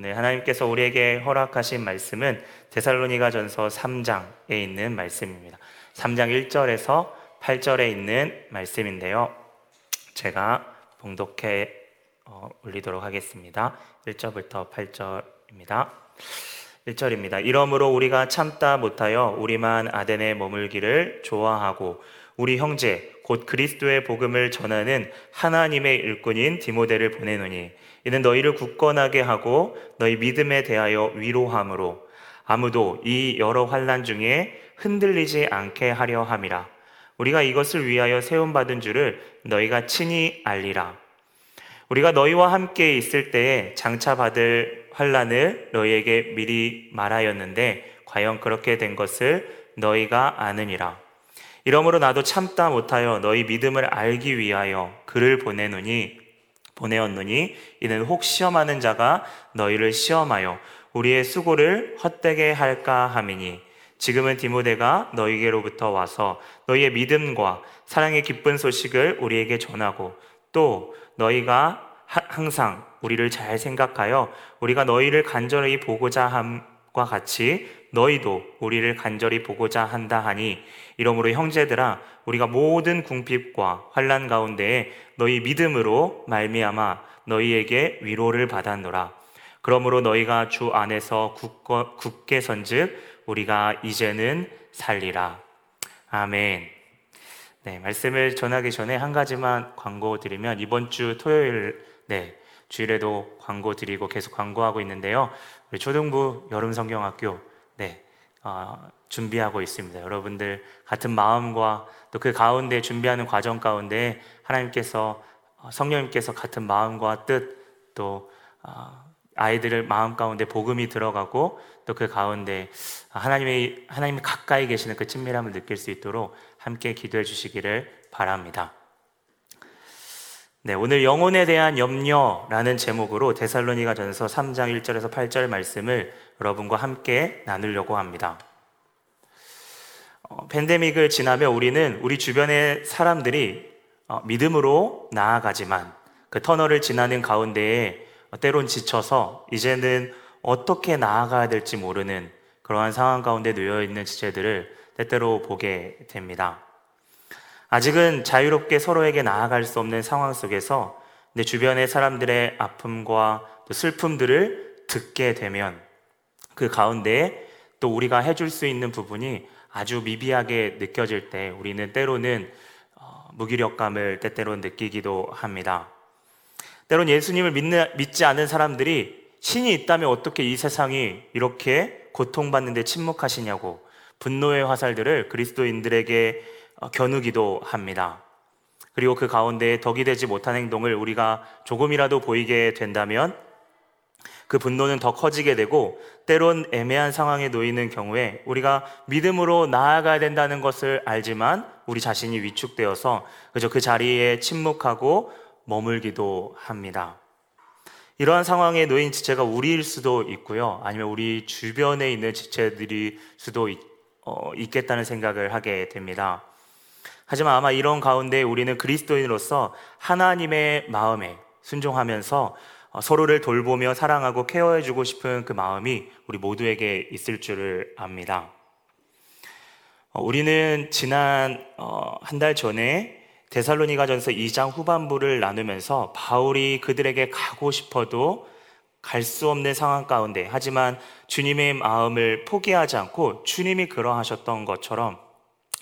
오늘 하나님께서 우리에게 허락하신 말씀은 데살로니가 전서 3장에 있는 말씀입니다. 3장 1절에서 8절에 있는 말씀인데요. 제가 봉독해 어, 올리도록 하겠습니다. 1절부터 8절입니다. 1절입니다. 이러므로 우리가 참다 못하여 우리만 아덴에 머물기를 좋아하고 우리 형제 곧 그리스도의 복음을 전하는 하나님의 일꾼인 디모데를 보내노니 이는 너희를 굳건하게 하고 너희 믿음에 대하여 위로함으로 아무도 이 여러 환란 중에 흔들리지 않게 하려 함이라 우리가 이것을 위하여 세움 받은 줄을 너희가 친히 알리라 우리가 너희와 함께 있을 때에 장차 받을 환란을 너희에게 미리 말하였는데 과연 그렇게 된 것을 너희가 아느니라. 이러므로 나도 참다 못하여 너희 믿음을 알기 위하여 글을 보내노니 보내었노니 이는 혹 시험하는 자가 너희를 시험하여 우리의 수고를 헛되게 할까 함이니 지금은 디모데가 너희에게로부터 와서 너희의 믿음과 사랑의 기쁜 소식을 우리에게 전하고 또 너희가 항상 우리를 잘 생각하여 우리가 너희를 간절히 보고자 함 과 같이 너희도 우리를 간절히 보고자 한다 하니 이러므로 형제들아 우리가 모든 궁핍과 환란 가운데에 너희 믿음으로 말미암아 너희에게 위로를 받았노라. 그러므로 너희가 주 안에서 굳거, 굳게 선즉 우리가 이제는 살리라. 아멘. 네, 말씀을 전하기 전에 한 가지만 광고 드리면 이번 주 토요일 네, 주일에도 광고 드리고 계속 광고하고 있는데요. 초등부 여름 성경학교 네, 어, 준비하고 있습니다. 여러분들 같은 마음과 또 그 가운데 준비하는 과정 가운데 하나님께서 어, 성령님께서 같은 마음과 뜻또 어, 아이들을 마음 가운데 복음이 들어가고 또 그 가운데 하나님의 하나님 가까이 계시는 그 친밀함을 느낄 수 있도록 함께 기도해 주시기를 바랍니다. 네, 오늘 영혼에 대한 염려라는 제목으로 데살로니가 전서 3장 1절에서 8절 말씀을 여러분과 함께 나누려고 합니다. 어, 팬데믹을 지나며 우리는 우리 주변의 사람들이 어, 믿음으로 나아가지만 그 터널을 지나는 가운데에 때론 지쳐서 이제는 어떻게 나아가야 될지 모르는 그러한 상황 가운데 놓여 있는 지체들을 때때로 보게 됩니다. 아직은 자유롭게 서로에게 나아갈 수 없는 상황 속에서 내 주변의 사람들의 아픔과 또 슬픔들을 듣게 되면 그 가운데 또 우리가 해줄 수 있는 부분이 아주 미비하게 느껴질 때 우리는 때로는 어, 무기력감을 때때로 느끼기도 합니다. 때론 예수님을 믿는, 믿지 않는 사람들이 신이 있다면 어떻게 이 세상이 이렇게 고통받는데 침묵하시냐고 분노의 화살들을 그리스도인들에게 어, 겨누기도 합니다. 그리고 그 가운데 덕이 되지 못한 행동을 우리가 조금이라도 보이게 된다면 그 분노는 더 커지게 되고 때론 애매한 상황에 놓이는 경우에 우리가 믿음으로 나아가야 된다는 것을 알지만 우리 자신이 위축되어서 그저 그 자리에 침묵하고 머물기도 합니다. 이러한 상황에 놓인 지체가 우리일 수도 있고요. 아니면 우리 주변에 있는 지체들일 수도 있, 어, 있겠다는 생각을 하게 됩니다. 하지만 아마 이런 가운데 우리는 그리스도인으로서 하나님의 마음에 순종하면서 어, 서로를 돌보며 사랑하고 케어해주고 싶은 그 마음이 우리 모두에게 있을 줄을 압니다. 어, 우리는 지난 어, 한달 전에 데살로니가전서 2장 후반부를 나누면서 바울이 그들에게 가고 싶어도 갈 수 없는 상황 가운데 하지만 주님의 마음을 포기하지 않고 주님이 그러하셨던 것처럼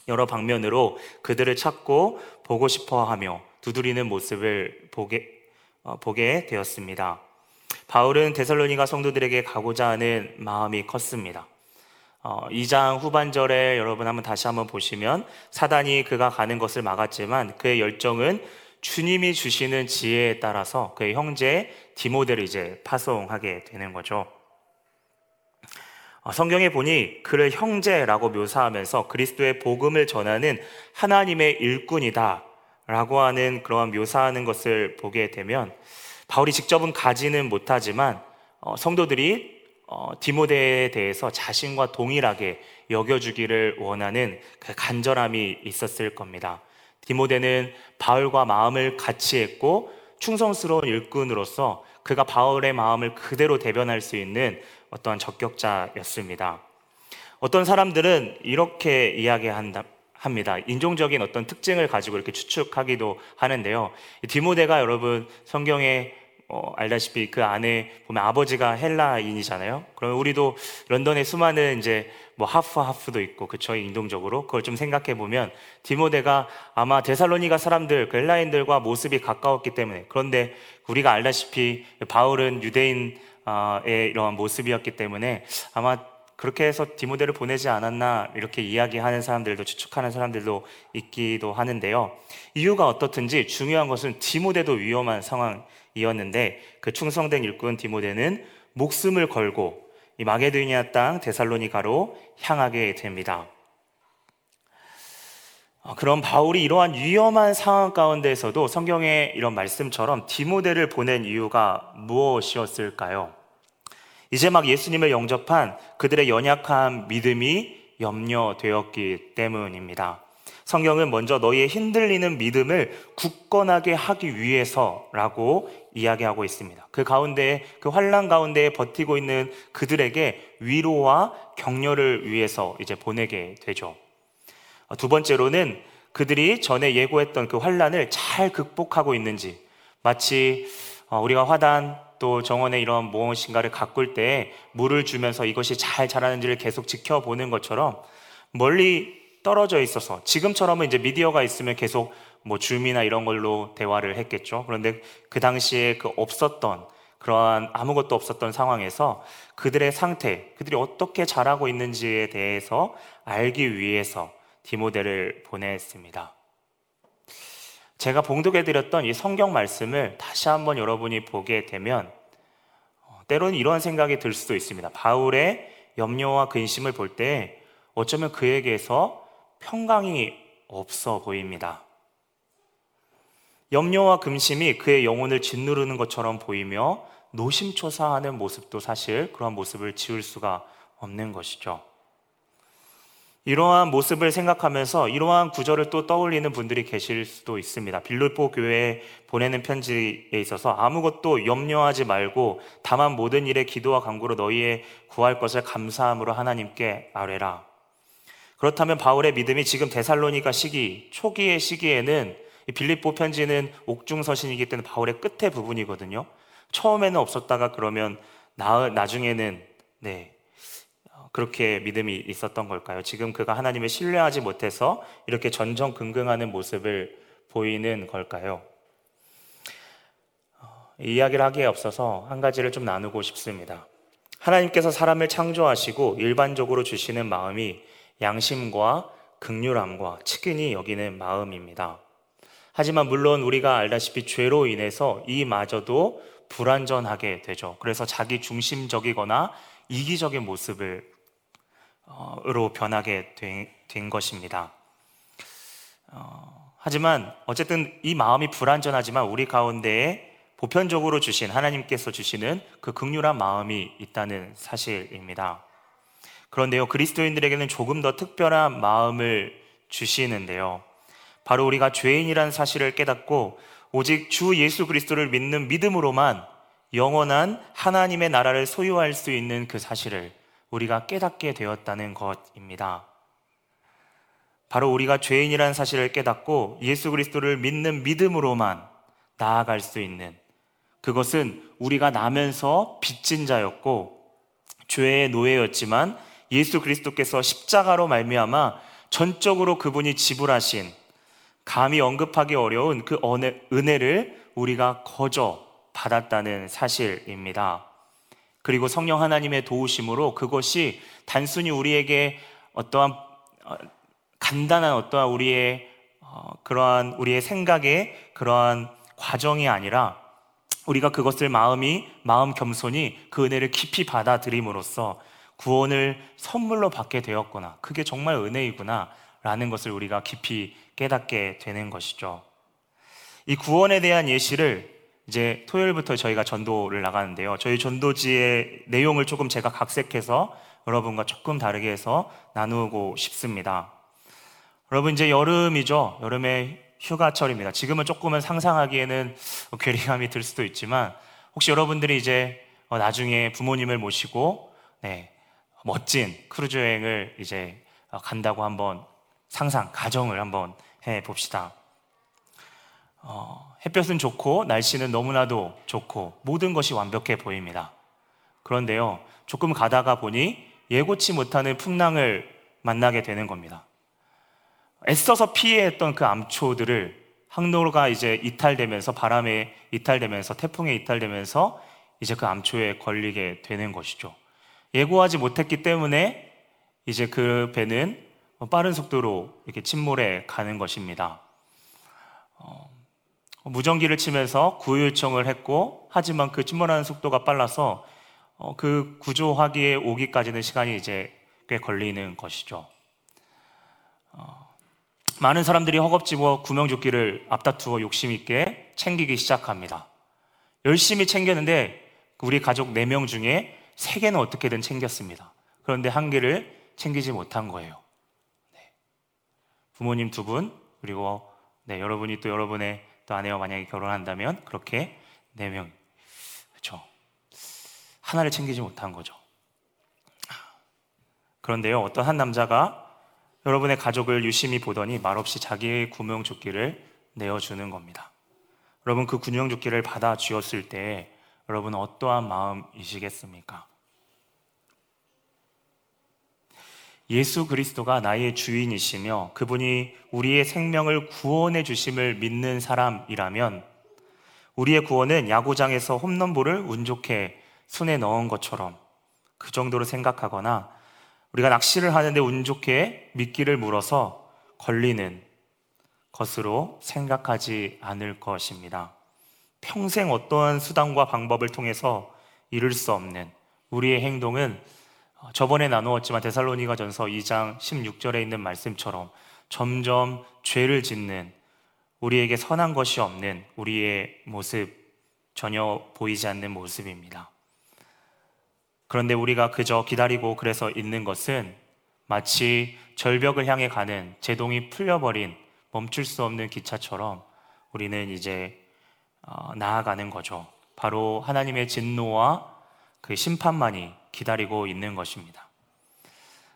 여러 방면으로 그들을 찾고 보고 싶어 하며 두드리는 모습을 보게, 어, 보게 되었습니다. 바울은 데살로니가 성도들에게 가고자 하는 마음이 컸습니다. 어, 2장 후반절에 여러분 한번 다시 한번 보시면 사단이 그가 가는 것을 막았지만 그의 열정은 주님이 주시는 지혜에 따라서 그의 형제 디모데를 이제 파송하게 되는 거죠. 어, 성경에 보니 그를 형제라고 묘사하면서 그리스도의 복음을 전하는 하나님의 일꾼이다 라고 하는 그러한 묘사하는 것을 보게 되면 바울이 직접은 가지는 못하지만 어, 성도들이 어, 디모데에 대해서 자신과 동일하게 여겨주기를 원하는 그 간절함이 있었을 겁니다. 디모데는 바울과 마음을 같이 했고 충성스러운 일꾼으로서 그가 바울의 마음을 그대로 대변할 수 있는 어떤 적격자였습니다. 어떤 사람들은 이렇게 이야기한다. 합니다. 인종적인 어떤 특징을 가지고 이렇게 추측하기도 하는데요. 디모데가 여러분 성경에 어, 알다시피 그 안에 보면 아버지가 헬라인이잖아요. 그러면 우리도 런던에 수많은 이제 뭐 하프 하프도 있고 그쵸 인동적으로 그걸 좀 생각해 보면 디모데가 아마 데살로니가 사람들 그 헬라인들과 모습이 가까웠기 때문에 그런데 우리가 알다시피 바울은 유대인 의 이러한 모습이었기 때문에 아마 그렇게 해서 디모데를 보내지 않았나 이렇게 이야기하는 사람들도 추측하는 사람들도 있기도 하는데요. 이유가 어떻든지 중요한 것은 디모데도 위험한 상황이었는데 그 충성된 일꾼 디모데는 목숨을 걸고 이 마게도니아 땅 데살로니가로 향하게 됩니다. 어, 그럼 바울이 이러한 위험한 상황 가운데에서도 성경의 이런 말씀처럼 디모데를 보낸 이유가 무엇이었을까요? 이제 막 예수님을 영접한 그들의 연약한 믿음이 염려되었기 때문입니다. 성경은 먼저 너희의 흔들리는 믿음을 굳건하게 하기 위해서라고 이야기하고 있습니다. 그 가운데 그 환란 가운데 버티고 있는 그들에게 위로와 격려를 위해서 이제 보내게 되죠. 두 번째로는 그들이 전에 예고했던 그 환란을 잘 극복하고 있는지 마치 어, 우리가 화단 또 정원에 이런 무엇인가를 가꿀 때 물을 주면서 이것이 잘 자라는지를 계속 지켜보는 것처럼 멀리 떨어져 있어서 지금처럼은 이제 미디어가 있으면 계속 뭐 줌이나 이런 걸로 대화를 했겠죠. 그런데 그 당시에 그 없었던 그러한 아무것도 없었던 상황에서 그들의 상태, 그들이 어떻게 자라고 있는지에 대해서 알기 위해서 디모데를 보냈습니다. 제가 봉독해 드렸던 이 성경 말씀을 다시 한번 여러분이 보게 되면 어, 때로는 이런 생각이 들 수도 있습니다. 바울의 염려와 근심을 볼 때 어쩌면 그에게서 평강이 없어 보입니다. 염려와 근심이 그의 영혼을 짓누르는 것처럼 보이며 노심초사하는 모습도 사실 그런 모습을 지울 수가 없는 것이죠. 이러한 모습을 생각하면서 이러한 구절을 또 떠올리는 분들이 계실 수도 있습니다. 빌립보 교회에 보내는 편지에 있어서 아무것도 염려하지 말고 다만 모든 일에 기도와 간구로 너희의 구할 것을 감사함으로 하나님께 아뢰라. 그렇다면 바울의 믿음이 지금 데살로니가 시기 초기의 시기에는 빌립보 편지는 옥중 서신이기 때문에 바울의 끝에 부분이거든요. 처음에는 없었다가 그러면 나, 나중에는 네 그렇게 믿음이 있었던 걸까요? 지금 그가 하나님을 신뢰하지 못해서 이렇게 전전긍긍하는 모습을 보이는 걸까요? 어, 이야기를 하기에 없어서 한 가지를 좀 나누고 싶습니다. 하나님께서 사람을 창조하시고 일반적으로 주시는 마음이 양심과 극률함과 측은히 여기는 마음입니다. 하지만 물론 우리가 알다시피 죄로 인해서 이마저도 불완전하게 되죠. 그래서 자기 중심적이거나 이기적인 모습을 으로 변하게 된, 된 것입니다. 어, 하지만 어쨌든 이 마음이 불완전하지만 우리 가운데에 보편적으로 주신 하나님께서 주시는 그 극률한 마음이 있다는 사실입니다. 그런데요, 그리스도인들에게는 조금 더 특별한 마음을 주시는데요. 바로 우리가 죄인이라는 사실을 깨닫고 오직 주 예수 그리스도를 믿는 믿음으로만 영원한 하나님의 나라를 소유할 수 있는 그 사실을 우리가 깨닫게 되었다는 것입니다. 바로 우리가 죄인이라는 사실을 깨닫고 예수 그리스도를 믿는 믿음으로만 나아갈 수 있는 그것은 우리가 나면서 빚진 자였고 죄의 노예였지만 예수 그리스도께서 십자가로 말미암아 전적으로 그분이 지불하신 감히 언급하기 어려운 그 은혜를 우리가 거저 받았다는 사실입니다. 그리고 성령 하나님의 도우심으로 그것이 단순히 우리에게 어떠한 어, 간단한 어떠한 우리의 어, 그러한 우리의 생각의 그러한 과정이 아니라 우리가 그것을 마음이 마음 겸손히 그 은혜를 깊이 받아들임으로써 구원을 선물로 받게 되었구나. 그게 정말 은혜이구나. 라는 것을 우리가 깊이 깨닫게 되는 것이죠. 이 구원에 대한 예시를 이제 토요일부터 저희가 전도를 나가는데요. 저희 전도지의 내용을 조금 제가 각색해서 여러분과 조금 다르게 해서 나누고 싶습니다. 여러분 이제 여름이죠. 여름의 휴가철입니다. 지금은 조금은 상상하기에는 괴리감이 들 수도 있지만 혹시 여러분들이 이제 어, 나중에 부모님을 모시고 네, 멋진 크루즈 여행을 이제 어, 간다고 한번 상상, 가정을 한번 해 봅시다. 어, 햇볕은 좋고 날씨는 너무나도 좋고 모든 것이 완벽해 보입니다. 그런데요, 조금 가다가 보니 예고치 못하는 풍랑을 만나게 되는 겁니다. 애써서 피해했던 그 암초들을 항로가 이제 이탈되면서 바람에 이탈되면서 태풍에 이탈되면서 이제 그 암초에 걸리게 되는 것이죠. 예고하지 못했기 때문에 이제 그 배는 빠른 속도로 이렇게 침몰해 가는 것입니다. 어, 무전기를 치면서 구호 요청을 했고, 하지만 그 침몰하는 속도가 빨라서 어, 그 구조하기에 오기까지는 시간이 이제 꽤 걸리는 것이죠. 어, 많은 사람들이 허겁지겁 구명조끼를 앞다투어 욕심 있게 챙기기 시작합니다. 열심히 챙겼는데 우리 가족 4명 중에 3개는 어떻게든 챙겼습니다. 그런데 한 개를 챙기지 못한 거예요. 네. 부모님 두 분, 그리고 네, 여러분이 또 여러분의 또 아내와 만약에 결혼한다면 그렇게 4명. 그렇죠. 하나를 챙기지 못한 거죠. 그런데요, 어떤 한 남자가 여러분의 가족을 유심히 보더니 말없이 자기의 구명 조끼를 내어주는 겁니다. 여러분 그 구명조끼를 받아 쥐었을 때 여러분 어떠한 마음이시겠습니까? 예수 그리스도가 나의 주인이시며 그분이 우리의 생명을 구원해 주심을 믿는 사람이라면 우리의 구원은 야구장에서 홈런볼을 운 좋게 손에 넣은 것처럼 그 정도로 생각하거나 우리가 낚시를 하는데 운 좋게 미끼를 물어서 걸리는 것으로 생각하지 않을 것입니다. 평생 어떠한 수단과 방법을 통해서 이룰 수 없는 우리의 행동은 저번에 나누었지만 데살로니가 전서 2장 16절에 있는 말씀처럼 점점 죄를 짓는 우리에게 선한 것이 없는 우리의 모습 전혀 보이지 않는 모습입니다. 그런데 우리가 그저 기다리고 그래서 있는 것은 마치 절벽을 향해 가는 제동이 풀려버린 멈출 수 없는 기차처럼 우리는 이제 어, 나아가는 거죠. 바로 하나님의 진노와 그 심판만이 기다리고 있는 것입니다.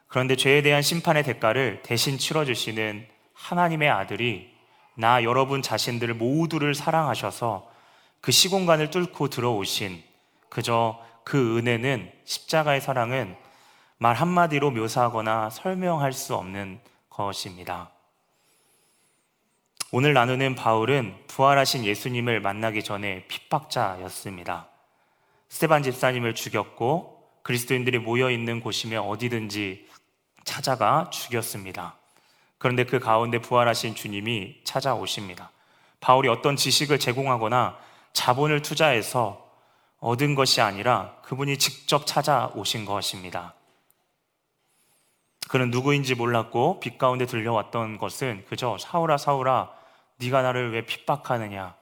그런데 죄에 대한 심판의 대가를 대신 치러주시는 하나님의 아들이 나 여러분 자신들을 모두를 사랑하셔서 그 시공간을 뚫고 들어오신 그저 그 은혜는 십자가의 사랑은 말 한마디로 묘사하거나 설명할 수 없는 것입니다. 오늘 나누는 바울은 부활하신 예수님을 만나기 전에 핍박자였습니다. 스테반 집사님을 죽였고 그리스도인들이 모여 있는 곳이면 어디든지 찾아가 죽였습니다. 그런데 그 가운데 부활하신 주님이 찾아오십니다. 바울이 어떤 지식을 제공하거나 자본을 투자해서 얻은 것이 아니라 그분이 직접 찾아오신 것입니다. 그는 누구인지 몰랐고 빛 가운데 들려왔던 것은 그저 사울아 사울아 네가 나를 왜 핍박하느냐.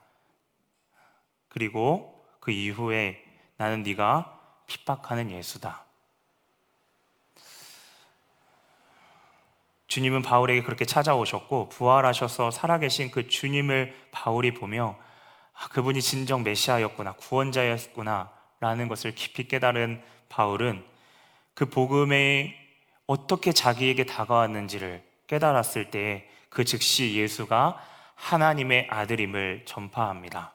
그리고 그 이후에 나는 네가 핍박하는 예수다. 주님은 바울에게 그렇게 찾아오셨고 부활하셔서 살아계신 그 주님을 바울이 보며 아, 그분이 진정 메시아였구나, 구원자였구나, 라는 것을 깊이 깨달은 바울은 그 복음에 어떻게 자기에게 다가왔는지를 깨달았을 때그 즉시 예수가 하나님의 아들임을 전파합니다.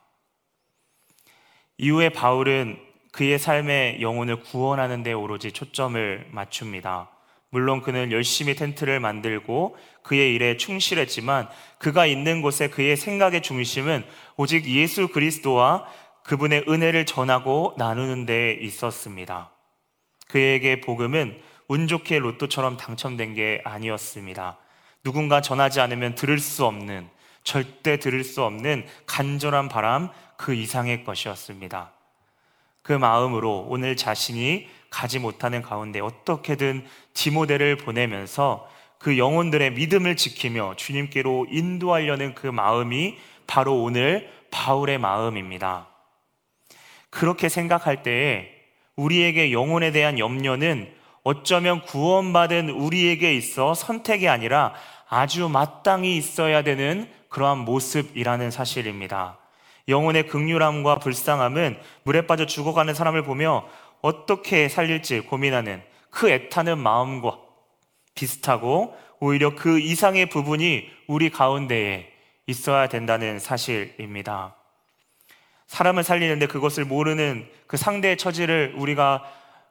이후에 바울은 그의 삶의 영혼을 구원하는 데 오로지 초점을 맞춥니다. 물론 그는 열심히 텐트를 만들고 그의 일에 충실했지만 그가 있는 곳에 그의 생각의 중심은 오직 예수 그리스도와 그분의 은혜를 전하고 나누는 데 있었습니다. 그에게 복음은 운 좋게 로또처럼 당첨된 게 아니었습니다. 누군가 전하지 않으면 들을 수 없는, 절대 들을 수 없는 간절한 바람 그 이상의 것이었습니다. 그 마음으로 오늘 자신이 가지 못하는 가운데 어떻게든 디모데를 보내면서 그 영혼들의 믿음을 지키며 주님께로 인도하려는 그 마음이 바로 오늘 바울의 마음입니다. 그렇게 생각할 때에 우리에게 영혼에 대한 염려는 어쩌면 구원받은 우리에게 있어 선택이 아니라 아주 마땅히 있어야 되는 그러한 모습이라는 사실입니다. 영혼의 극률함과 불쌍함은 물에 빠져 죽어가는 사람을 보며 어떻게 살릴지 고민하는 그 애타는 마음과 비슷하고 오히려 그 이상의 부분이 우리 가운데에 있어야 된다는 사실입니다. 사람을 살리는데 그것을 모르는 그 상대의 처지를 우리가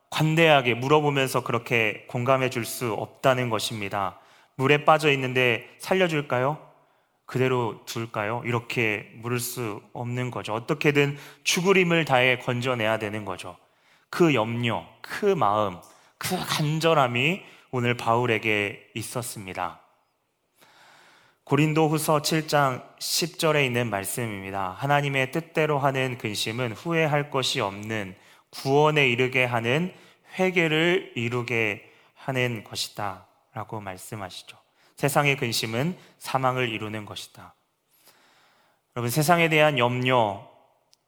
관대하게 물어보면서 그렇게 공감해 줄 수 없다는 것입니다. 물에 빠져 있는데 살려줄까요? 그대로 둘까요? 이렇게 물을 수 없는 거죠. 어떻게든 죽을 힘을 다해 건져내야 되는 거죠. 그 염려, 그 마음, 그 간절함이 오늘 바울에게 있었습니다. 고린도 후서 7장 10절에 있는 말씀입니다. 하나님의 뜻대로 하는 근심은 후회할 것이 없는 구원에 이르게 하는 회개를 이루게 하는 것이다. 라고 말씀하시죠. 세상의 근심은 사망을 이루는 것이다. 여러분, 세상에 대한 염려,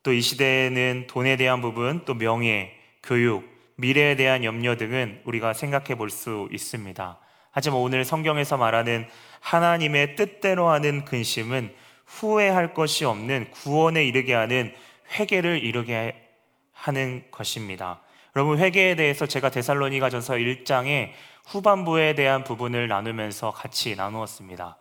또 이 시대에는 돈에 대한 부분, 또 명예, 교육, 미래에 대한 염려 등은 우리가 생각해 볼 수 있습니다. 하지만 오늘 성경에서 말하는 하나님의 뜻대로 하는 근심은 후회할 것이 없는 구원에 이르게 하는 회개를 이루게 하는 것입니다. 여러분 회개에 대해서 제가 데살로니가전서 1장에 후반부에 대한 부분을 나누면서 같이 나누었습니다.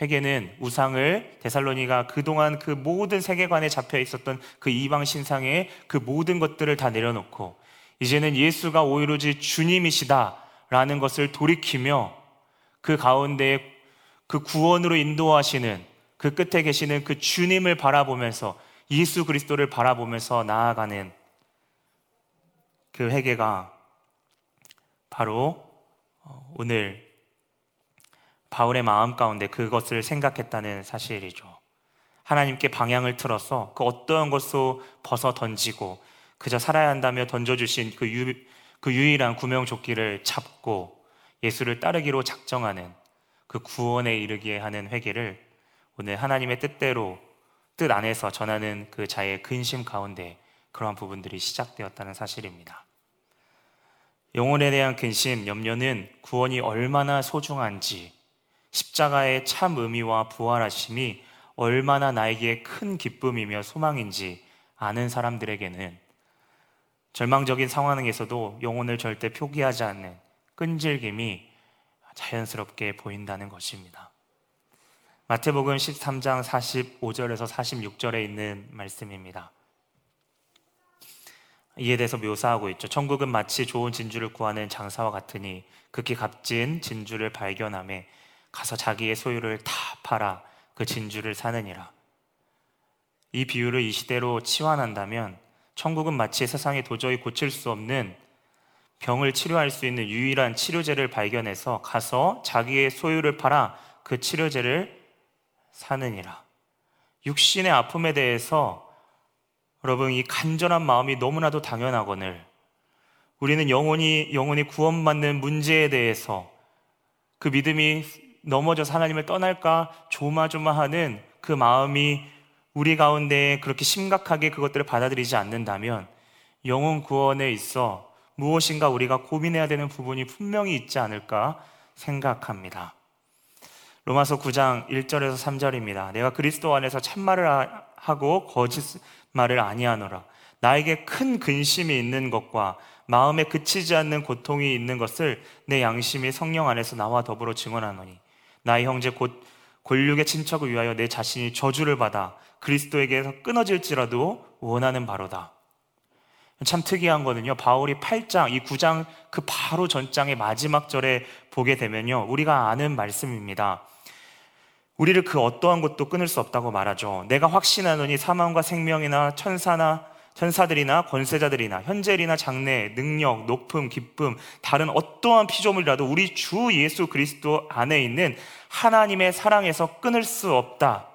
회개는 우상을 데살로니가 그동안 그 모든 세계관에 잡혀 있었던 그 이방 신상의 그 모든 것들을 다 내려놓고 이제는 예수가 오로지 주님이시다라는 것을 돌이키며 그 가운데 그 구원으로 인도하시는 그 끝에 계시는 그 주님을 바라보면서 예수 그리스도를 바라보면서 나아가는 그 회개가 바로 어, 오늘 바울의 마음 가운데 그것을 생각했다는 사실이죠. 하나님께 방향을 틀어서 그 어떠한 것도 벗어 던지고 그저 살아야 한다며 던져주신 그, 유, 그 유일한 구명조끼를 잡고 예수를 따르기로 작정하는 그 구원에 이르게 하는 회개를 오늘 하나님의 뜻대로 뜻 안에서 전하는 그 자의 근심 가운데 그러한 부분들이 시작되었다는 사실입니다. 영혼에 대한 근심, 염려는 구원이 얼마나 소중한지, 십자가의 참 의미와 부활하심이 얼마나 나에게 큰 기쁨이며 소망인지 아는 사람들에게는 절망적인 상황에서도 영혼을 절대 표기하지 않는 끈질김이 자연스럽게 보인다는 것입니다. 마태복음 13장 45절에서 46절에 있는 말씀입니다. 이에 대해서 묘사하고 있죠. 천국은 마치 좋은 진주를 구하는 장사와 같으니 극히 값진 진주를 발견함에 가서 자기의 소유를 다 팔아 그 진주를 사느니라. 이 비유를 이 시대로 치환한다면 천국은 마치 세상에 도저히 고칠 수 없는 병을 치료할 수 있는 유일한 치료제를 발견해서 가서 자기의 소유를 팔아 그 치료제를 사느니라. 육신의 아픔에 대해서 여러분 이 간절한 마음이 너무나도 당연하거늘 우리는 영혼이 영혼이 구원받는 문제에 대해서 그 믿음이 넘어져서 하나님을 떠날까 조마조마하는 그 마음이 우리 가운데 그렇게 심각하게 그것들을 받아들이지 않는다면 영혼 구원에 있어 무엇인가 우리가 고민해야 되는 부분이 분명히 있지 않을까 생각합니다. 로마서 9장 1절에서 3절입니다. 내가 그리스도 안에서 참말을 하고 거짓 말을 아니하노라. 나에게 큰 근심이 있는 것과 마음에 그치지 않는 고통이 있는 것을 내 양심이 성령 안에서 나와 더불어 증언하노니 나의 형제 곧 골육의 친척을 위하여 내 자신이 저주를 받아 그리스도에게서 끊어질지라도 원하는 바로다. 참 특이한 거는요. 바울이 8장, 이 9장 그 바로 전장의 마지막 절에 보게 되면요. 우리가 아는 말씀입니다. 우리를 그 어떠한 것도 끊을 수 없다고 말하죠. 내가 확신하노니 사망과 생명이나 천사나 천사들이나 권세자들이나 현재이나 장래, 능력, 높음, 기쁨, 다른 어떠한 피조물이라도 우리 주 예수 그리스도 안에 있는 하나님의 사랑에서 끊을 수 없다.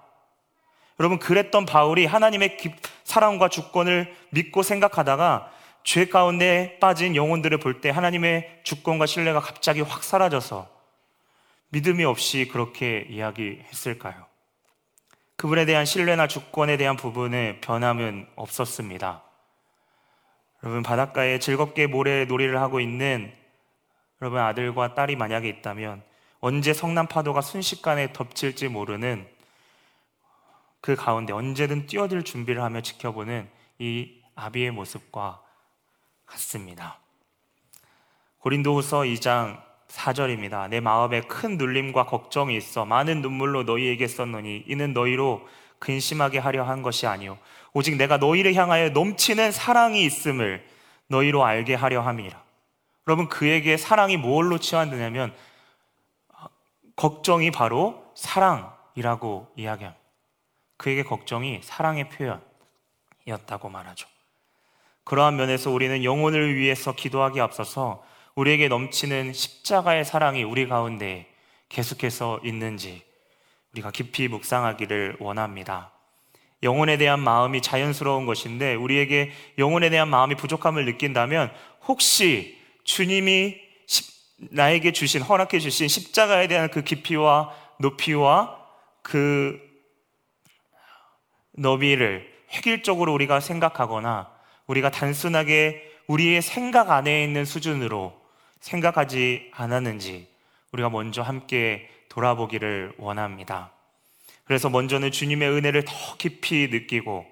여러분 그랬던 바울이 하나님의 사랑과 주권을 믿고 생각하다가 죄 가운데 빠진 영혼들을 볼 때 하나님의 주권과 신뢰가 갑자기 확 사라져서 믿음이 없이 그렇게 이야기했을까요? 그분에 대한 신뢰나 주권에 대한 부분에 변함은 없었습니다. 여러분, 바닷가에 즐겁게 모래 놀이를 하고 있는 여러분 아들과 딸이 만약에 있다면 언제 성남 파도가 순식간에 덮칠지 모르는 그 가운데 언제든 뛰어들 준비를 하며 지켜보는 이 아비의 모습과 같습니다. 고린도후서 2장 4절입니다. 내 마음에 큰 눌림과 걱정이 있어 많은 눈물로 너희에게 썼노니 이는 너희로 근심하게 하려 한 것이 아니요 오직 내가 너희를 향하여 넘치는 사랑이 있음을 너희로 알게 하려 함이라. 여러분 그에게 사랑이 뭘로 치환되냐면 걱정이 바로 사랑이라고 이야기합니다. 그에게 걱정이 사랑의 표현이었다고 말하죠. 그러한 면에서 우리는 영혼을 위해서 기도하기 앞서서 우리에게 넘치는 십자가의 사랑이 우리 가운데 계속해서 있는지 우리가 깊이 묵상하기를 원합니다. 영혼에 대한 마음이 자연스러운 것인데 우리에게 영혼에 대한 마음이 부족함을 느낀다면 혹시 주님이 나에게 주신 허락해 주신 십자가에 대한 그 깊이와 높이와 그 너비를 획일적으로 우리가 생각하거나 우리가 단순하게 우리의 생각 안에 있는 수준으로 생각하지 않았는지 우리가 먼저 함께 돌아보기를 원합니다. 그래서 먼저는 주님의 은혜를 더 깊이 느끼고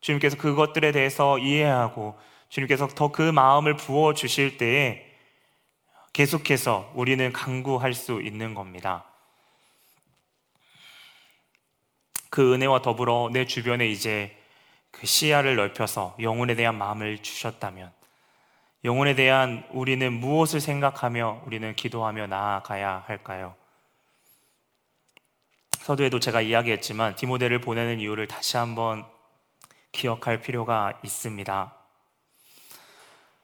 주님께서 그것들에 대해서 이해하고 주님께서 더 그 마음을 부어 주실 때에 계속해서 우리는 강구할 수 있는 겁니다. 그 은혜와 더불어 내 주변에 이제 그 시야를 넓혀서 영혼에 대한 마음을 주셨다면 영혼에 대한 우리는 무엇을 생각하며 우리는 기도하며 나아가야 할까요? 서두에도 제가 이야기했지만 디모데를 보내는 이유를 다시 한번 기억할 필요가 있습니다.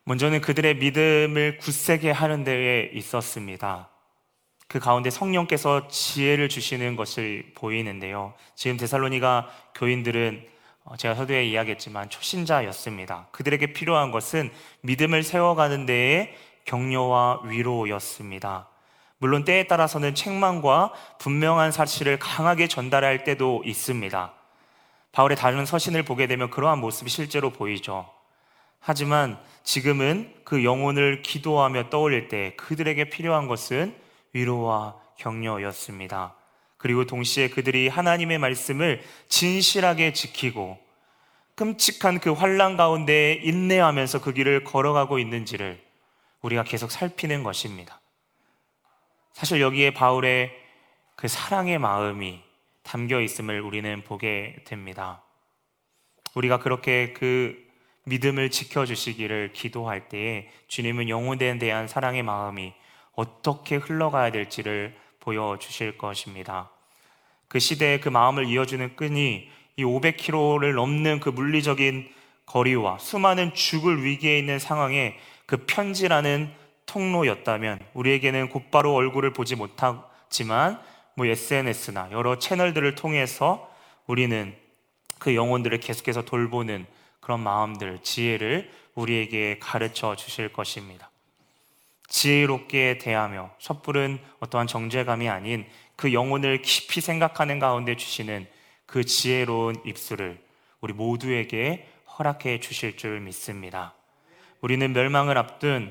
먼저는 그들의 믿음을 굳세게 하는 데에 있었습니다. 그 가운데 성령께서 지혜를 주시는 것을 보이는데요. 지금 데살로니가 교인들은 어, 제가 서두에 이야기했지만 초신자였습니다. 그들에게 필요한 것은 믿음을 세워가는 데에 격려와 위로였습니다. 물론 때에 따라서는 책망과 분명한 사실을 강하게 전달할 때도 있습니다. 바울의 다른 서신을 보게 되면 그러한 모습이 실제로 보이죠. 하지만 지금은 그 영혼을 기도하며 떠올릴 때 그들에게 필요한 것은 위로와 격려였습니다. 그리고 동시에 그들이 하나님의 말씀을 진실하게 지키고 끔찍한 그 환란 가운데 인내하면서 그 길을 걸어가고 있는지를 우리가 계속 살피는 것입니다. 사실 여기에 바울의 그 사랑의 마음이 담겨 있음을 우리는 보게 됩니다. 우리가 그렇게 그 믿음을 지켜주시기를 기도할 때에 주님은 영혼에 대한 사랑의 마음이 어떻게 흘러가야 될지를 보여주실 것입니다. 그 시대의 그 마음을 이어주는 끈이 이 500km를 넘는 그 물리적인 거리와 수많은 죽을 위기에 있는 상황에 그 편지라는 통로였다면 우리에게는 곧바로 얼굴을 보지 못하지만 뭐 SNS나 여러 채널들을 통해서 우리는 그 영혼들을 계속해서 돌보는 그런 마음들, 지혜를 우리에게 가르쳐 주실 것입니다. 지혜롭게 대하며 섣부른 어떠한 정죄감이 아닌 그 영혼을 깊이 생각하는 가운데 주시는 그 지혜로운 입술을 우리 모두에게 허락해 주실 줄 믿습니다. 우리는 멸망을 앞둔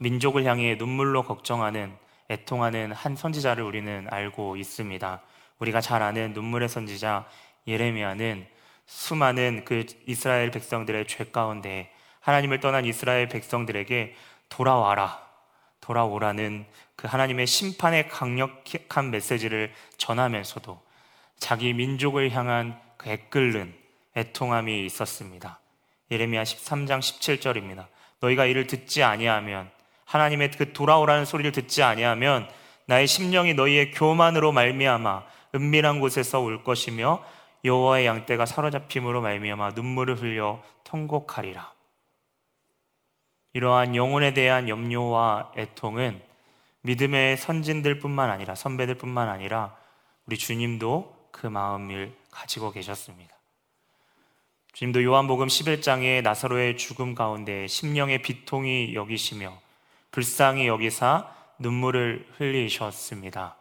민족을 향해 눈물로 걱정하는 애통하는 한 선지자를 우리는 알고 있습니다. 우리가 잘 아는 눈물의 선지자 예레미야는 수많은 그 이스라엘 백성들의 죄 가운데 하나님을 떠난 이스라엘 백성들에게 돌아와라, 돌아오라는 그 하나님의 심판의 강력한 메시지를 전하면서도 자기 민족을 향한 그 애끓는 애통함이 있었습니다. 예레미야 13장 17절입니다. 너희가 이를 듣지 아니하면 하나님의 그 돌아오라는 소리를 듣지 아니하면 나의 심령이 너희의 교만으로 말미암아 은밀한 곳에서 울 것이며 여호와의 양떼가 사로잡힘으로 말미암아 눈물을 흘려 통곡하리라. 이러한 영혼에 대한 염려와 애통은 믿음의 선진들뿐만 아니라 선배들뿐만 아니라 우리 주님도 그 마음을 가지고 계셨습니다. 주님도 요한복음 11장에 나사로의 죽음 가운데 심령의 비통이 여기시며 불쌍히 여기사 눈물을 흘리셨습니다.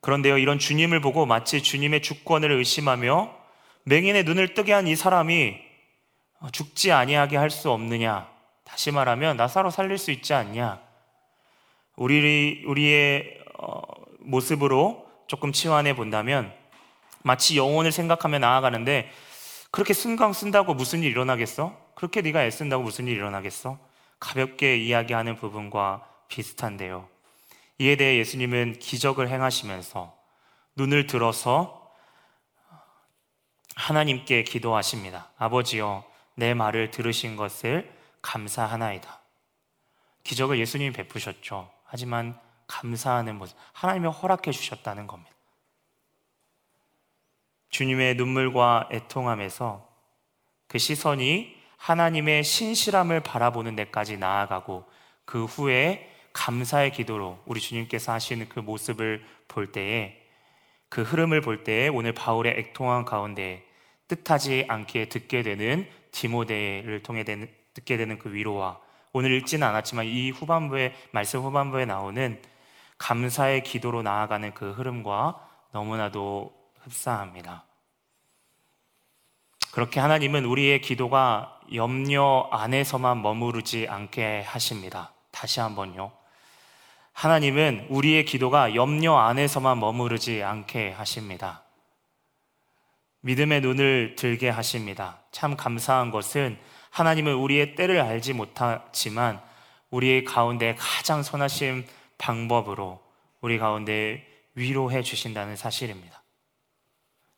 그런데요, 이런 주님을 보고 마치 주님의 주권을 의심하며 맹인의 눈을 뜨게 한 이 사람이 죽지 아니하게 할 수 없느냐? 다시 말하면 나사로 살릴 수 있지 않냐? 우리 우리의 어, 모습으로 조금 치환해 본다면 마치 영혼을 생각하며 나아가는데 그렇게 승강 쓴다고 무슨 일 일어나겠어? 그렇게 네가 애쓴다고 무슨 일 일어나겠어? 가볍게 이야기하는 부분과 비슷한데요. 이에 대해 예수님은 기적을 행하시면서 눈을 들어서 하나님께 기도하십니다. 아버지여, 내 말을 들으신 것을 감사하나이다. 기적을 예수님이 베푸셨죠. 하지만 감사하는 모습, 하나님이 허락해 주셨다는 겁니다. 주님의 눈물과 애통함에서 그 시선이 하나님의 신실함을 바라보는 데까지 나아가고 그 후에 감사의 기도로 우리 주님께서 하시는 그 모습을 볼 때에 그 흐름을 볼 때에 오늘 바울의 애통함 가운데 뜻하지 않게 듣게 되는 디모데를 통해 되는, 듣게 되는 그 위로와 오늘 읽지는 않았지만 이 후반부에 말씀 후반부에 나오는 감사의 기도로 나아가는 그 흐름과 너무나도 흡사합니다. 그렇게 하나님은 우리의 기도가 염려 안에서만 머무르지 않게 하십니다. 다시 한번요. 하나님은 우리의 기도가 염려 안에서만 머무르지 않게 하십니다. 믿음의 눈을 들게 하십니다. 참 감사한 것은 하나님은 우리의 때를 알지 못하지만 우리의 가운데 가장 선하신 방법으로 우리 가운데 위로해 주신다는 사실입니다.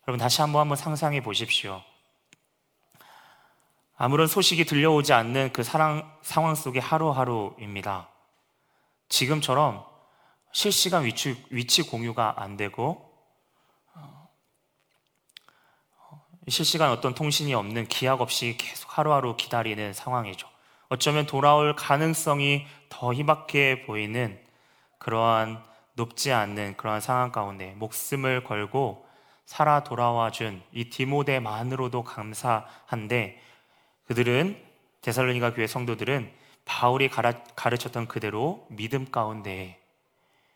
여러분 다시 한번 한번 상상해 보십시오. 아무런 소식이 들려오지 않는 그 사랑, 상황 속의 하루하루입니다. 지금처럼 실시간 위치, 위치 공유가 안 되고 실시간 어떤 통신이 없는 기약 없이 계속 하루하루 기다리는 상황이죠. 어쩌면 돌아올 가능성이 더 희박해 보이는 그러한 높지 않는 그러한 상황 가운데 목숨을 걸고 살아 돌아와 준 이 디모데만으로도 감사한데 그들은 데살로니가 교회 성도들은 바울이 가르쳤던 그대로 믿음 가운데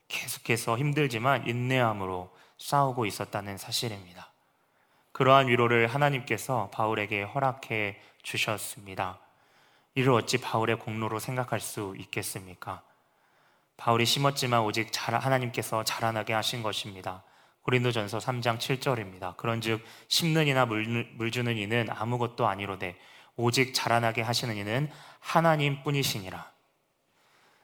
계속해서 힘들지만 인내함으로 싸우고 있었다는 사실입니다. 그러한 위로를 하나님께서 바울에게 허락해 주셨습니다. 이를 어찌 바울의 공로로 생각할 수 있겠습니까? 바울이 심었지만 오직 하나님께서 자라나게 하신 것입니다. 고린도전서 3장 7절입니다. 그런즉 심는 이나 물, 물 주는 이는 아무것도 아니로되 오직 자라나게 하시는 이는 하나님뿐이시니라.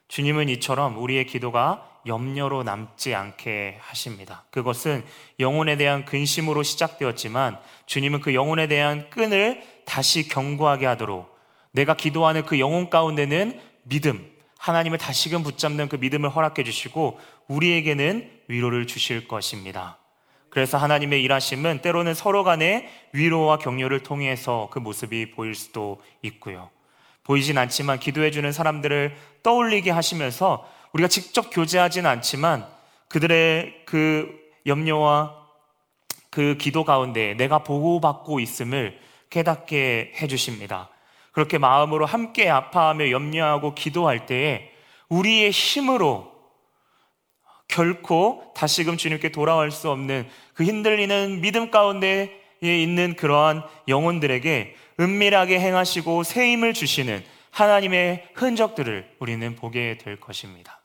주님은 이처럼 우리의 기도가 염려로 남지 않게 하십니다. 그것은 영혼에 대한 근심으로 시작되었지만 주님은 그 영혼에 대한 끈을 다시 견고하게 하도록 내가 기도하는 그 영혼 가운데는 믿음, 하나님을 다시금 붙잡는 그 믿음을 허락해 주시고 우리에게는 위로를 주실 것입니다. 그래서 하나님의 일하심은 때로는 서로 간의 위로와 격려를 통해서 그 모습이 보일 수도 있고요. 보이진 않지만 기도해주는 사람들을 떠올리게 하시면서 우리가 직접 교제하진 않지만 그들의 그 염려와 그 기도 가운데 내가 보호받고 있음을 깨닫게 해주십니다. 그렇게 마음으로 함께 아파하며 염려하고 기도할 때에 우리의 힘으로 결코 다시금 주님께 돌아올 수 없는 그 흔들리는 믿음 가운데에 있는 그러한 영혼들에게 은밀하게 행하시고 새 힘을 주시는 하나님의 흔적들을 우리는 보게 될 것입니다.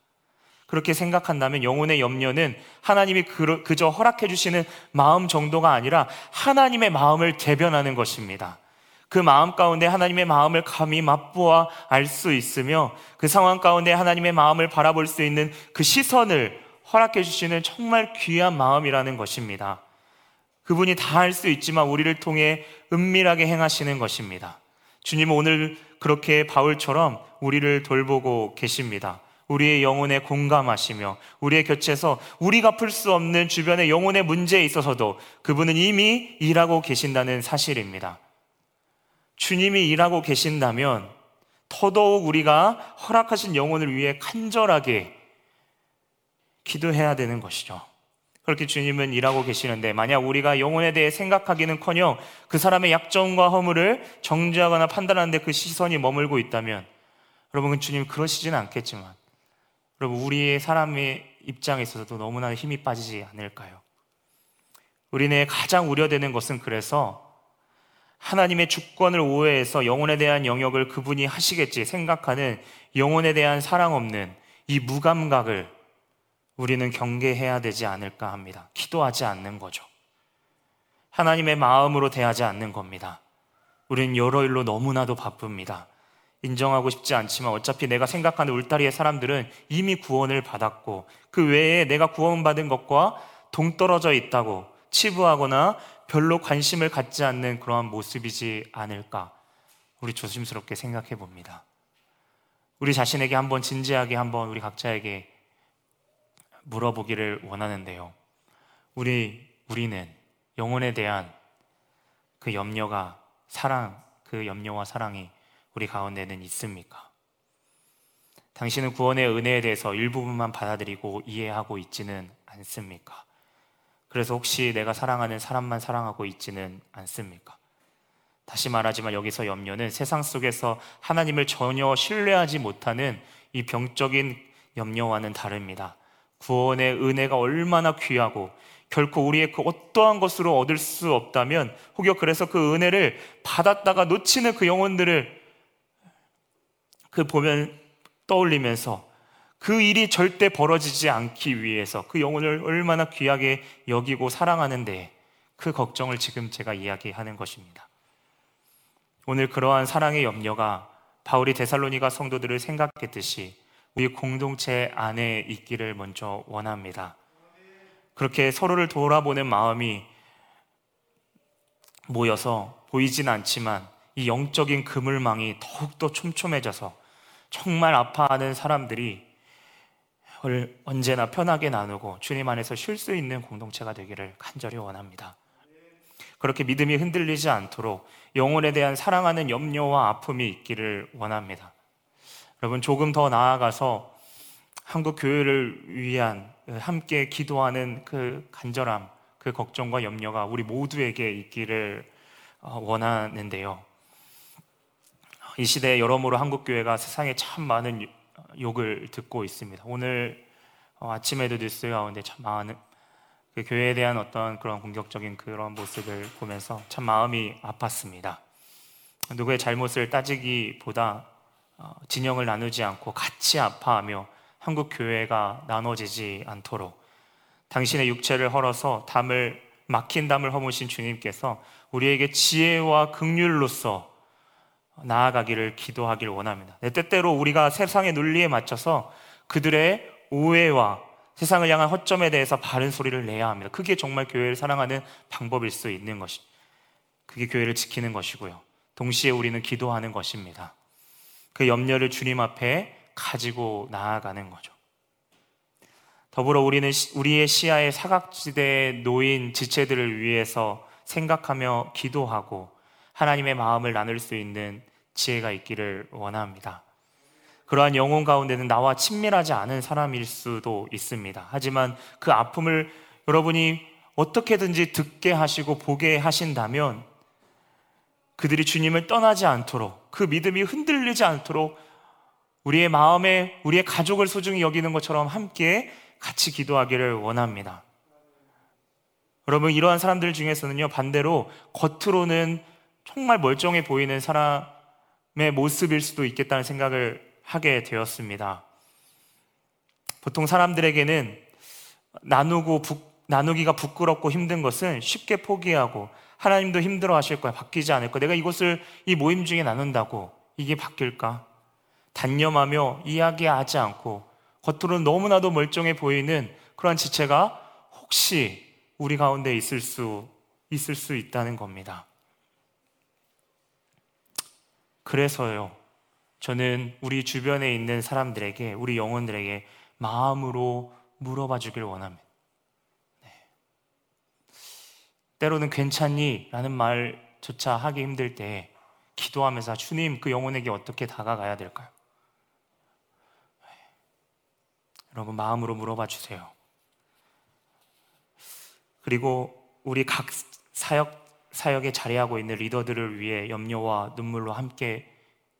그렇게 생각한다면 영혼의 염려는 하나님이 그저 허락해 주시는 마음 정도가 아니라 하나님의 마음을 대변하는 것입니다. 그 마음 가운데 하나님의 마음을 감히 맛보아 알 수 있으며 그 상황 가운데 하나님의 마음을 바라볼 수 있는 그 시선을 허락해 주시는 정말 귀한 마음이라는 것입니다. 그분이 다 할 수 있지만 우리를 통해 은밀하게 행하시는 것입니다. 주님은 오늘 그렇게 바울처럼 우리를 돌보고 계십니다. 우리의 영혼에 공감하시며 우리의 곁에서 우리가 풀 수 없는 주변의 영혼의 문제에 있어서도 그분은 이미 일하고 계신다는 사실입니다. 주님이 일하고 계신다면 더더욱 우리가 허락하신 영혼을 위해 간절하게 기도해야 되는 것이죠. 그렇게 주님은 일하고 계시는데 만약 우리가 영혼에 대해 생각하기는커녕 그 사람의 약점과 허물을 정죄하거나 판단하는데 그 시선이 머물고 있다면 여러분 주님 그러시지는 않겠지만 여러분 우리의 사람의 입장에 있어서도 너무나 힘이 빠지지 않을까요? 우리네 가장 우려되는 것은 그래서 하나님의 주권을 오해해서 영혼에 대한 영역을 그분이 하시겠지 생각하는 영혼에 대한 사랑 없는 이 무감각을 우리는 경계해야 되지 않을까 합니다. 기도하지 않는 거죠. 하나님의 마음으로 대하지 않는 겁니다. 우리는 여러 일로 너무나도 바쁩니다. 인정하고 싶지 않지만 어차피 내가 생각하는 울타리의 사람들은 이미 구원을 받았고 그 외에 내가 구원받은 것과 동떨어져 있다고 치부하거나 별로 관심을 갖지 않는 그러한 모습이지 않을까 우리 조심스럽게 생각해 봅니다. 우리 자신에게 한번 진지하게 한번 우리 각자에게 물어보기를 원하는데요. 우리 우리는 영혼에 대한 그 염려가 사랑 그 염려와 사랑이 우리 가운데는 있습니까? 당신은 구원의 은혜에 대해서 일부분만 받아들이고 이해하고 있지는 않습니까? 그래서 혹시 내가 사랑하는 사람만 사랑하고 있지는 않습니까? 다시 말하지만 여기서 염려는 세상 속에서 하나님을 전혀 신뢰하지 못하는 이 병적인 염려와는 다릅니다. 구원의 은혜가 얼마나 귀하고 결코 우리의 그 어떠한 것으로 얻을 수 없다면 혹여 그래서 그 은혜를 받았다가 놓치는 그 영혼들을 그 보면 떠올리면서 그 일이 절대 벌어지지 않기 위해서 그 영혼을 얼마나 귀하게 여기고 사랑하는데 그 걱정을 지금 제가 이야기하는 것입니다. 오늘 그러한 사랑의 염려가 바울이 데살로니가 성도들을 생각했듯이 우리 공동체 안에 있기를 먼저 원합니다. 그렇게 서로를 돌아보는 마음이 모여서 보이진 않지만 이 영적인 그물망이 더욱더 촘촘해져서 정말 아파하는 사람들이 언제나 편하게 나누고 주님 안에서 쉴 수 있는 공동체가 되기를 간절히 원합니다. 그렇게 믿음이 흔들리지 않도록 영혼에 대한 사랑하는 염려와 아픔이 있기를 원합니다. 여러분 조금 더 나아가서 한국 교회를 위한 함께 기도하는 그 간절함, 그 걱정과 염려가 우리 모두에게 있기를 어, 원하는데요. 이 시대에 여러모로 한국 교회가 세상에 참 많은 욕을 듣고 있습니다. 오늘 어, 아침에도 뉴스 가운데 참 많은 그 교회에 대한 어떤 그런 공격적인 그런 모습을 보면서 참 마음이 아팠습니다. 누구의 잘못을 따지기보다 어, 진영을 나누지 않고 같이 아파하며 한국 교회가 나눠지지 않도록 당신의 육체를 헐어서 담을 막힌 담을 허무신 주님께서 우리에게 지혜와 극률로서 나아가기를 기도하길 원합니다. 때때로 우리가 세상의 논리에 맞춰서 그들의 오해와 세상을 향한 허점에 대해서 바른 소리를 내야 합니다. 그게 정말 교회를 사랑하는 방법일 수 있는 것이. 그게 교회를 지키는 것이고요. 동시에 우리는 기도하는 것입니다. 그 염려를 주님 앞에 가지고 나아가는 거죠. 더불어 우리는 우리의 시야의 사각지대에 놓인 지체들을 위해서 생각하며 기도하고 하나님의 마음을 나눌 수 있는 지혜가 있기를 원합니다. 그러한 영혼 가운데는 나와 친밀하지 않은 사람일 수도 있습니다. 하지만 그 아픔을 여러분이 어떻게든지 듣게 하시고 보게 하신다면 그들이 주님을 떠나지 않도록 그 믿음이 흔들리지 않도록 우리의 마음에 우리의 가족을 소중히 여기는 것처럼 함께 같이 기도하기를 원합니다. 여러분 이러한 사람들 중에서는요 반대로 겉으로는 정말 멀쩡해 보이는 사람의 모습일 수도 있겠다는 생각을 하게 되었습니다. 보통 사람들에게는 나누고 부, 나누기가 부끄럽고 힘든 것은 쉽게 포기하고 하나님도 힘들어 하실 거야. 바뀌지 않을 거야. 내가 이것을 이 모임 중에 나눈다고 이게 바뀔까? 단념하며 이야기하지 않고 겉으로는 너무나도 멀쩡해 보이는 그러한 지체가 혹시 우리 가운데 있을 수 있을 수 있다는 겁니다. 그래서요. 저는 우리 주변에 있는 사람들에게, 우리 영혼들에게 마음으로 물어봐 주길 원합니다. 네. 때로는 괜찮니? 라는 말조차 하기 힘들 때 기도하면서 주님 그 영혼에게 어떻게 다가가야 될까요? 네. 여러분 마음으로 물어봐 주세요. 그리고 우리 각 사역 사역에 자리하고 있는 리더들을 위해 염려와 눈물로 함께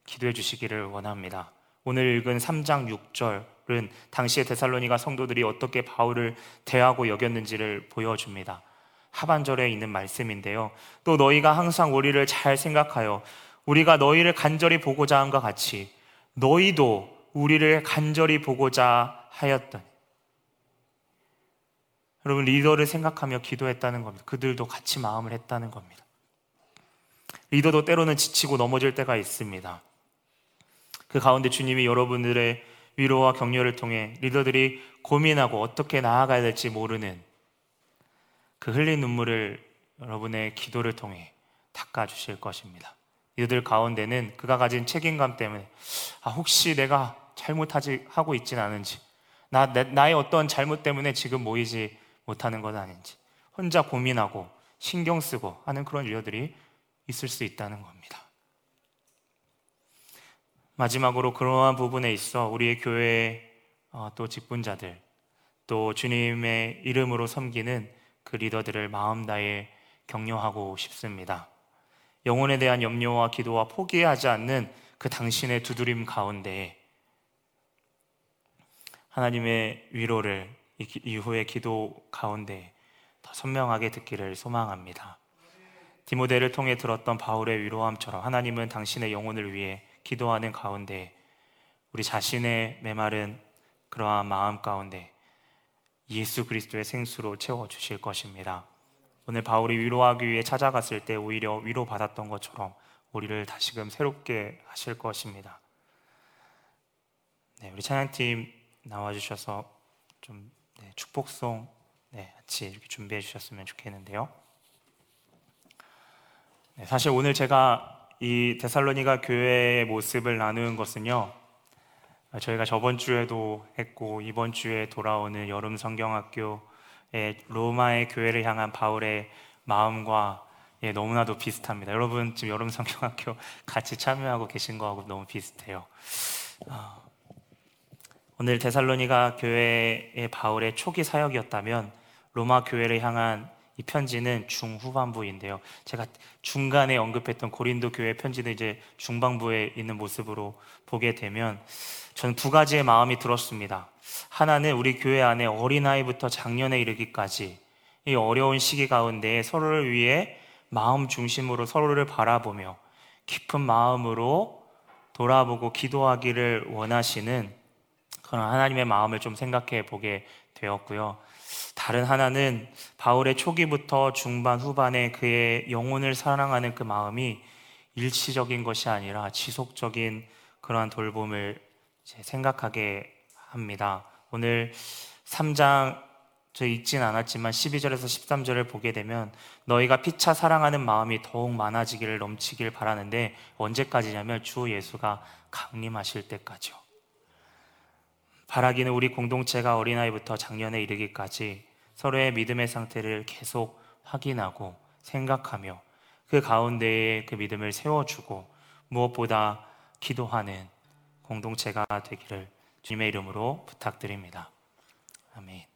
기도해 주시기를 원합니다. 오늘 읽은 3장 6절은 당시의 데살로니가 성도들이 어떻게 바울을 대하고 여겼는지를 보여줍니다. 하반절에 있는 말씀인데요. 또 너희가 항상 우리를 잘 생각하여 우리가 너희를 간절히 보고자 함과 같이 너희도 우리를 간절히 보고자 하였던 여러분 리더를 생각하며 기도했다는 겁니다. 그들도 같이 마음을 했다는 겁니다. 리더도 때로는 지치고 넘어질 때가 있습니다. 그 가운데 주님이 여러분들의 위로와 격려를 통해 리더들이 고민하고 어떻게 나아가야 될지 모르는 그 흘린 눈물을 여러분의 기도를 통해 닦아주실 것입니다. 이들 가운데는 그가 가진 책임감 때문에 아, 혹시 내가 잘못하지 하고 있진 않은지 나, 나의 어떤 잘못 때문에 지금 모이지 못하는 것 아닌지 혼자 고민하고 신경 쓰고 하는 그런 리더들이 있을 수 있다는 겁니다. 마지막으로 그러한 부분에 있어 우리의 교회 어, 또 직분자들 또 주님의 이름으로 섬기는 그 리더들을 마음 다해 격려하고 싶습니다. 영혼에 대한 염려와 기도와 포기하지 않는 그 당신의 두드림 가운데 하나님의 위로를 이후의 기도 가운데 더 선명하게 듣기를 소망합니다. 디모데를 통해 들었던 바울의 위로함처럼 하나님은 당신의 영혼을 위해 기도하는 가운데 우리 자신의 메마른 그러한 마음 가운데 예수 그리스도의 생수로 채워 주실 것입니다. 오늘 바울이 위로하기 위해 찾아갔을 때 오히려 위로받았던 것처럼 우리를 다시금 새롭게 하실 것입니다. 네, 우리 찬양팀 나와 주셔서 좀 네, 축복송 네, 같이 이렇게 준비해 주셨으면 좋겠는데요. 네, 사실 오늘 제가 이 데살로니가 교회의 모습을 나누는 것은요. 저희가 저번 주에도 했고 이번 주에 돌아오는 여름 성경학교 예, 로마의 교회를 향한 바울의 마음과 예, 너무나도 비슷합니다. 여러분 지금 여름 성경학교 같이 참여하고 계신 거하고 너무 비슷해요. 어, 오늘 데살로니가 교회의 바울의 초기 사역이었다면 로마 교회를 향한 이 편지는 중후반부인데요. 제가 중간에 언급했던 고린도 교회 편지는 이제 중반부에 있는 모습으로 보게 되면 저는 두 가지의 마음이 들었습니다. 하나는 우리 교회 안에 어린아이부터 작년에 이르기까지 이 어려운 시기 가운데 서로를 위해 마음 중심으로 서로를 바라보며 깊은 마음으로 돌아보고 기도하기를 원하시는 그런 하나님의 마음을 좀 생각해 보게 되었고요. 다른 하나는 바울의 초기부터 중반 후반에 그의 영혼을 사랑하는 그 마음이 일시적인 것이 아니라 지속적인 그러한 돌봄을 생각하게 합니다. 오늘 3장 저 읽진 않았지만 12절에서 13절을 보게 되면 너희가 피차 사랑하는 마음이 더욱 많아지기를 넘치길 바라는데 언제까지냐면 주 예수가 강림하실 때까지요. 바라기는 우리 공동체가 어린아이부터 작년에 이르기까지 서로의 믿음의 상태를 계속 확인하고 생각하며 그 가운데에 그 믿음을 세워주고 무엇보다 기도하는 공동체가 되기를 주님의 이름으로 부탁드립니다. 아멘.